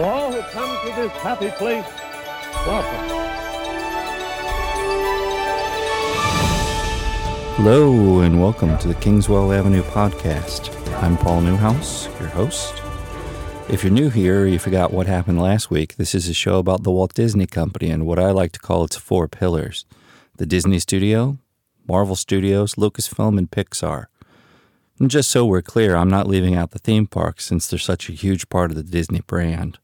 To all who come to this happy place, welcome. Hello, and welcome to the Kingswell Avenue podcast. I'm Paul Neuhaus, your host. If you're new here or you forgot what happened last week, this is a show about the Walt Disney Company and what I like to call its four pillars the Disney Studio, Marvel Studios, Lucasfilm, and Pixar. And just so we're clear, I'm not leaving out the theme parks since they're such a huge part of the Disney brand.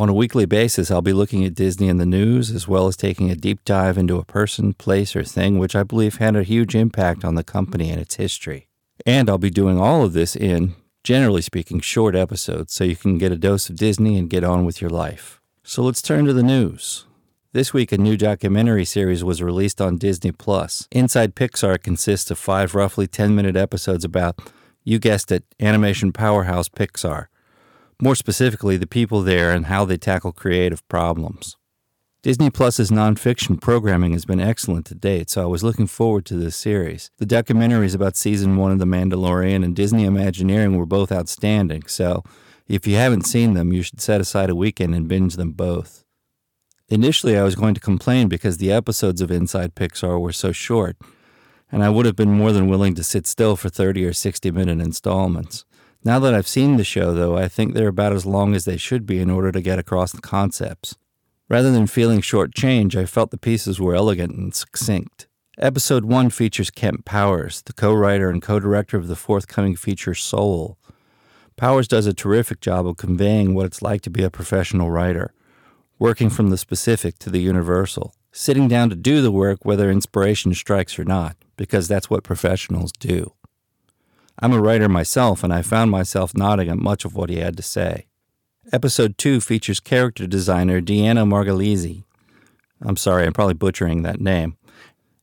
On a weekly basis, I'll be looking at Disney in the news as well as taking a deep dive into a person, place, or thing which I believe had a huge impact on the company and its history. And I'll be doing all of this in, generally speaking, short episodes so you can get a dose of Disney and get on with your life. So let's turn to the news. This week, a new documentary series was released on Disney Plus. Inside Pixar consists of five roughly 10 minute episodes about, you guessed it, animation powerhouse Pixar. More specifically, the people there and how they tackle creative problems. Disney Plus's nonfiction programming has been excellent to date, so I was looking forward to this series. The documentaries about season one of The Mandalorian and Disney Imagineering were both outstanding, so if you haven't seen them, you should set aside a weekend and binge them both. Initially, I was going to complain because the episodes of Inside Pixar were so short, and I would have been more than willing to sit still for 30 or 60 minute installments. Now that I've seen the show, though, I think they're about as long as they should be in order to get across the concepts. Rather than feeling short-change, I felt the pieces were elegant and succinct. Episode 1 features Kemp Powers, the co writer and co director of the forthcoming feature Soul. Powers does a terrific job of conveying what it's like to be a professional writer working from the specific to the universal, sitting down to do the work whether inspiration strikes or not, because that's what professionals do. I'm a writer myself, and I found myself nodding at much of what he had to say. Episode 2 features character designer Deanna Margolese. I'm sorry, I'm probably butchering that name.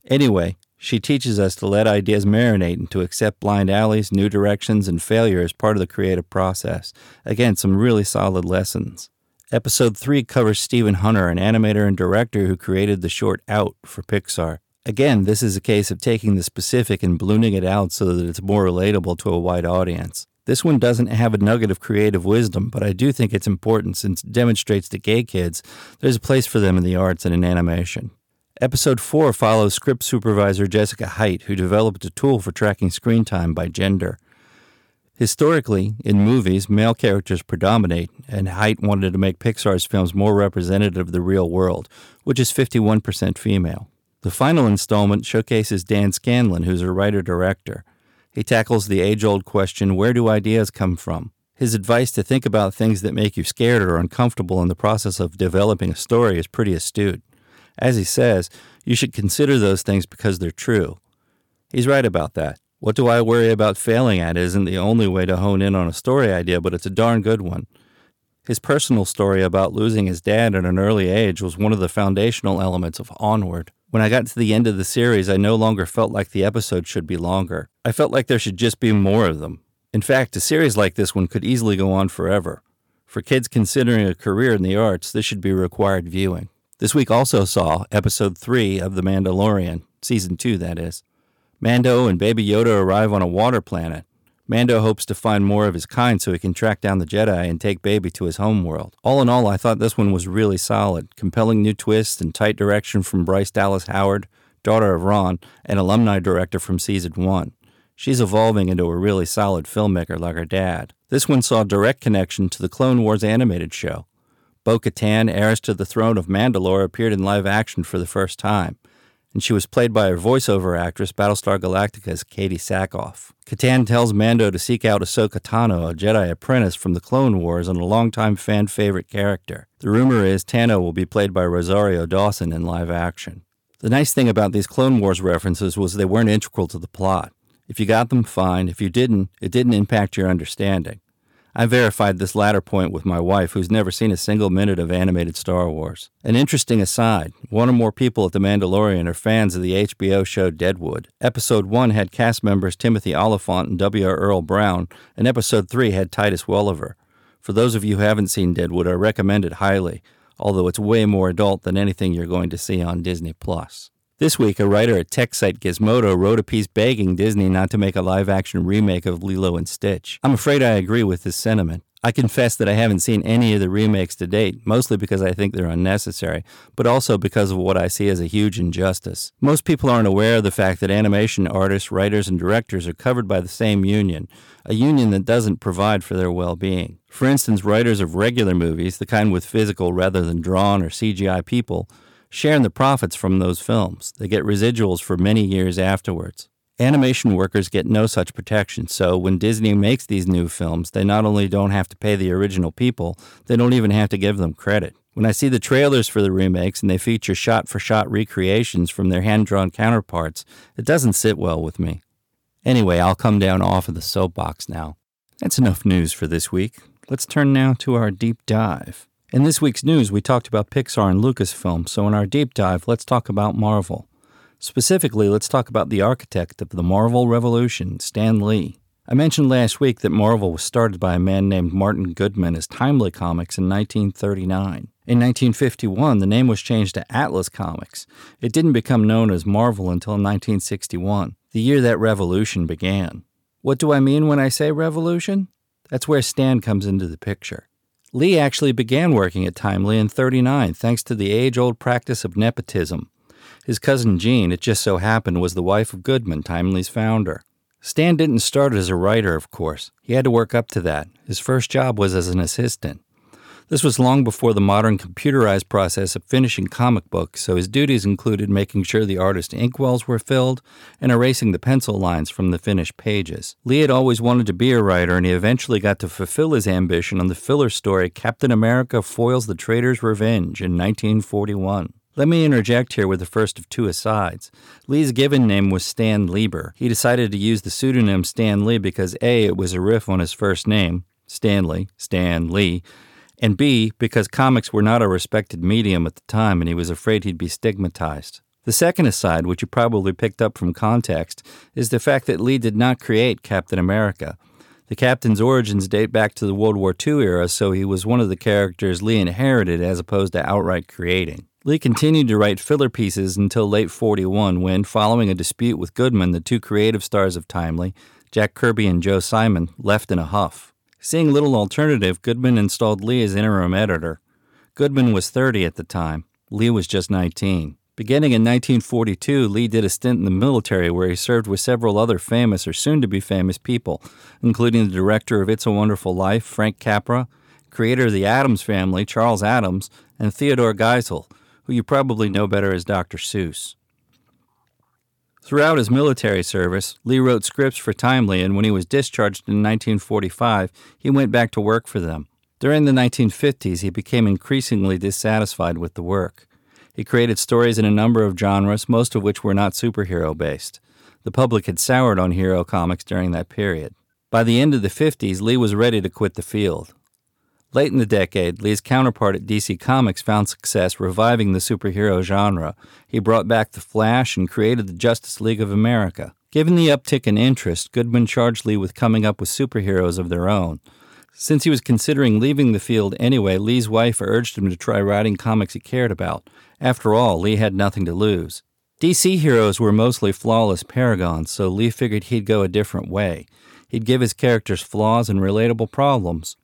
Anyway, she teaches us to let ideas marinate and to accept blind alleys, new directions, and failure as part of the creative process. Again, some really solid lessons. Episode 3 covers Steven Hunter, an animator and director who created the short Out for Pixar. Again, this is a case of taking the specific and ballooning it out so that it's more relatable to a wide audience. This one doesn't have a nugget of creative wisdom, but I do think it's important since it demonstrates to gay kids there's a place for them in the arts and in animation. Episode 4 follows script supervisor Jessica Heidt, who developed a tool for tracking screen time by gender. Historically, in movies, male characters predominate, and Heidt wanted to make Pixar's films more representative of the real world, which is 51% female. The final installment showcases Dan Scanlon, who's a writer director. He tackles the age old question where do ideas come from? His advice to think about things that make you scared or uncomfortable in the process of developing a story is pretty astute. As he says, you should consider those things because they're true. He's right about that. What do I worry about failing at isn't the only way to hone in on a story idea, but it's a darn good one. His personal story about losing his dad at an early age was one of the foundational elements of Onward. When I got to the end of the series, I no longer felt like the episode should be longer. I felt like there should just be more of them. In fact, a series like this one could easily go on forever. For kids considering a career in the arts, this should be required viewing. This week also saw episode 3 of The Mandalorian, season 2, that is. Mando and Baby Yoda arrive on a water planet. Mando hopes to find more of his kind so he can track down the Jedi and take Baby to his home world. All in all, I thought this one was really solid. Compelling new twist and tight direction from Bryce Dallas Howard, daughter of Ron, and alumni director from season one. She's evolving into a really solid filmmaker like her dad. This one saw direct connection to the Clone Wars animated show. Bo Katan, heiress to the throne of Mandalore, appeared in live action for the first time and she was played by her voiceover actress, Battlestar Galactica's Katee Sackhoff. Katan tells Mando to seek out Ahsoka Tano, a Jedi apprentice from the Clone Wars and a longtime fan favorite character. The rumor is Tano will be played by Rosario Dawson in live action. The nice thing about these Clone Wars references was they weren't integral to the plot. If you got them, fine. If you didn't, it didn't impact your understanding. I verified this latter point with my wife, who's never seen a single minute of animated Star Wars. An interesting aside one or more people at The Mandalorian are fans of the HBO show Deadwood. Episode 1 had cast members Timothy Olyphant and W. Earl Brown, and Episode 3 had Titus Welliver. For those of you who haven't seen Deadwood, I recommend it highly, although it's way more adult than anything you're going to see on Disney Plus. This week, a writer at tech site Gizmodo wrote a piece begging Disney not to make a live action remake of Lilo and Stitch. I'm afraid I agree with this sentiment. I confess that I haven't seen any of the remakes to date, mostly because I think they're unnecessary, but also because of what I see as a huge injustice. Most people aren't aware of the fact that animation artists, writers, and directors are covered by the same union, a union that doesn't provide for their well being. For instance, writers of regular movies, the kind with physical rather than drawn or CGI people, share in the profits from those films. They get residuals for many years afterwards. Animation workers get no such protection, so when Disney makes these new films, they not only don't have to pay the original people, they don't even have to give them credit. When I see the trailers for the remakes and they feature shot for shot recreations from their hand drawn counterparts, it doesn't sit well with me. Anyway, I'll come down off of the soapbox now. That's enough news for this week. Let's turn now to our deep dive. In this week's news, we talked about Pixar and Lucasfilm, so in our deep dive, let's talk about Marvel. Specifically, let's talk about the architect of the Marvel Revolution, Stan Lee. I mentioned last week that Marvel was started by a man named Martin Goodman as Timely Comics in 1939. In 1951, the name was changed to Atlas Comics. It didn't become known as Marvel until 1961, the year that revolution began. What do I mean when I say revolution? That's where Stan comes into the picture. Lee actually began working at Timely in 39 thanks to the age old practice of nepotism. His cousin Jean, it just so happened, was the wife of Goodman, Timely's founder. Stan didn't start as a writer, of course. He had to work up to that. His first job was as an assistant. This was long before the modern computerized process of finishing comic books, so his duties included making sure the artist's inkwells were filled and erasing the pencil lines from the finished pages. Lee had always wanted to be a writer, and he eventually got to fulfill his ambition on the filler story Captain America Foils the Traitor's Revenge in 1941. Let me interject here with the first of two asides. Lee's given name was Stan Lieber. He decided to use the pseudonym Stan Lee because A, it was a riff on his first name, Stanley, Stan Lee, and B, because comics were not a respected medium at the time and he was afraid he'd be stigmatized. The second aside, which you probably picked up from context, is the fact that Lee did not create Captain America. The captain's origins date back to the World War II era, so he was one of the characters Lee inherited as opposed to outright creating. Lee continued to write filler pieces until late 41 when, following a dispute with Goodman, the two creative stars of Timely, Jack Kirby and Joe Simon, left in a huff. Seeing little alternative, Goodman installed Lee as interim editor. Goodman was 30 at the time. Lee was just 19. Beginning in 1942, Lee did a stint in the military where he served with several other famous or soon to be famous people, including the director of It's a Wonderful Life, Frank Capra, creator of the Addams family, Charles Addams, and Theodore Geisel, who you probably know better as Dr. Seuss. Throughout his military service, Lee wrote scripts for Timely, and when he was discharged in 1945, he went back to work for them. During the 1950s, he became increasingly dissatisfied with the work. He created stories in a number of genres, most of which were not superhero based. The public had soured on hero comics during that period. By the end of the 50s, Lee was ready to quit the field. Late in the decade, Lee's counterpart at DC Comics found success reviving the superhero genre. He brought back The Flash and created the Justice League of America. Given the uptick in interest, Goodman charged Lee with coming up with superheroes of their own. Since he was considering leaving the field anyway, Lee's wife urged him to try writing comics he cared about. After all, Lee had nothing to lose. DC heroes were mostly flawless paragons, so Lee figured he'd go a different way. He'd give his characters flaws and relatable problems.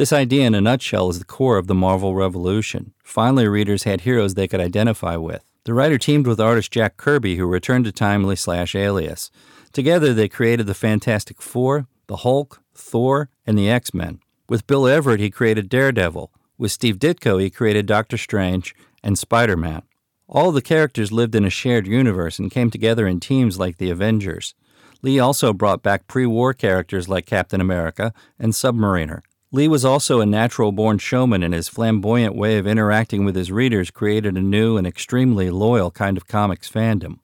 This idea, in a nutshell, is the core of the Marvel Revolution. Finally, readers had heroes they could identify with. The writer teamed with artist Jack Kirby, who returned to Timely slash Atlas. Together, they created the Fantastic Four, the Hulk, Thor, and the X Men. With Bill Everett, he created Daredevil. With Steve Ditko, he created Doctor Strange and Spider Man. All the characters lived in a shared universe and came together in teams like the Avengers. Lee also brought back pre war characters like Captain America and Submariner. Lee was also a natural born showman, and his flamboyant way of interacting with his readers created a new and extremely loyal kind of comics fandom.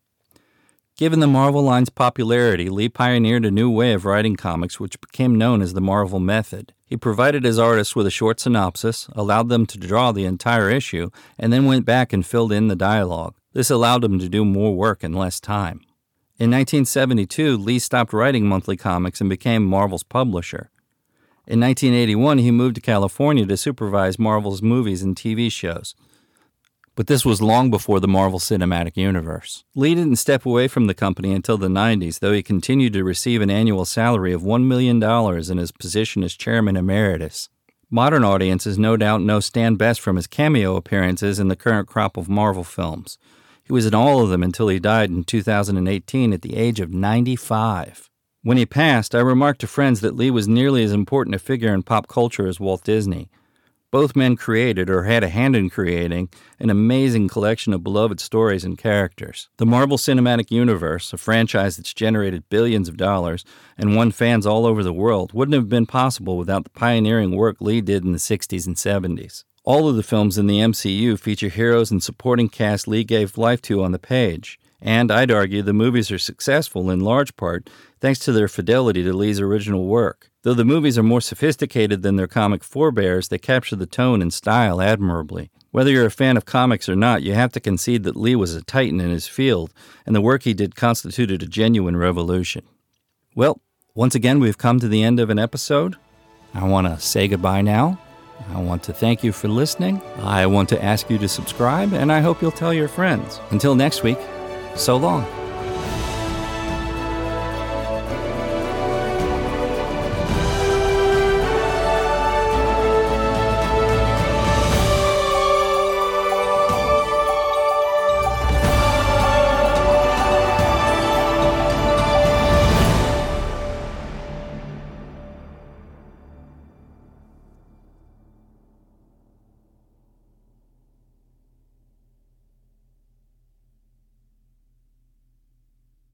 Given the Marvel line's popularity, Lee pioneered a new way of writing comics which became known as the Marvel Method. He provided his artists with a short synopsis, allowed them to draw the entire issue, and then went back and filled in the dialogue. This allowed him to do more work in less time. In 1972, Lee stopped writing monthly comics and became Marvel's publisher. In 1981, he moved to California to supervise Marvel's movies and TV shows. But this was long before the Marvel Cinematic Universe. Lee didn't step away from the company until the 90s, though he continued to receive an annual salary of $1 million in his position as chairman emeritus. Modern audiences no doubt know Stan Best from his cameo appearances in the current crop of Marvel films. He was in all of them until he died in 2018 at the age of 95. When he passed, I remarked to friends that Lee was nearly as important a figure in pop culture as Walt Disney. Both men created, or had a hand in creating, an amazing collection of beloved stories and characters. The Marvel Cinematic Universe, a franchise that's generated billions of dollars and won fans all over the world, wouldn't have been possible without the pioneering work Lee did in the 60s and 70s. All of the films in the MCU feature heroes and supporting cast Lee gave life to on the page. And I'd argue the movies are successful in large part thanks to their fidelity to Lee's original work. Though the movies are more sophisticated than their comic forebears, they capture the tone and style admirably. Whether you're a fan of comics or not, you have to concede that Lee was a titan in his field, and the work he did constituted a genuine revolution. Well, once again, we've come to the end of an episode. I want to say goodbye now. I want to thank you for listening. I want to ask you to subscribe, and I hope you'll tell your friends. Until next week, so long.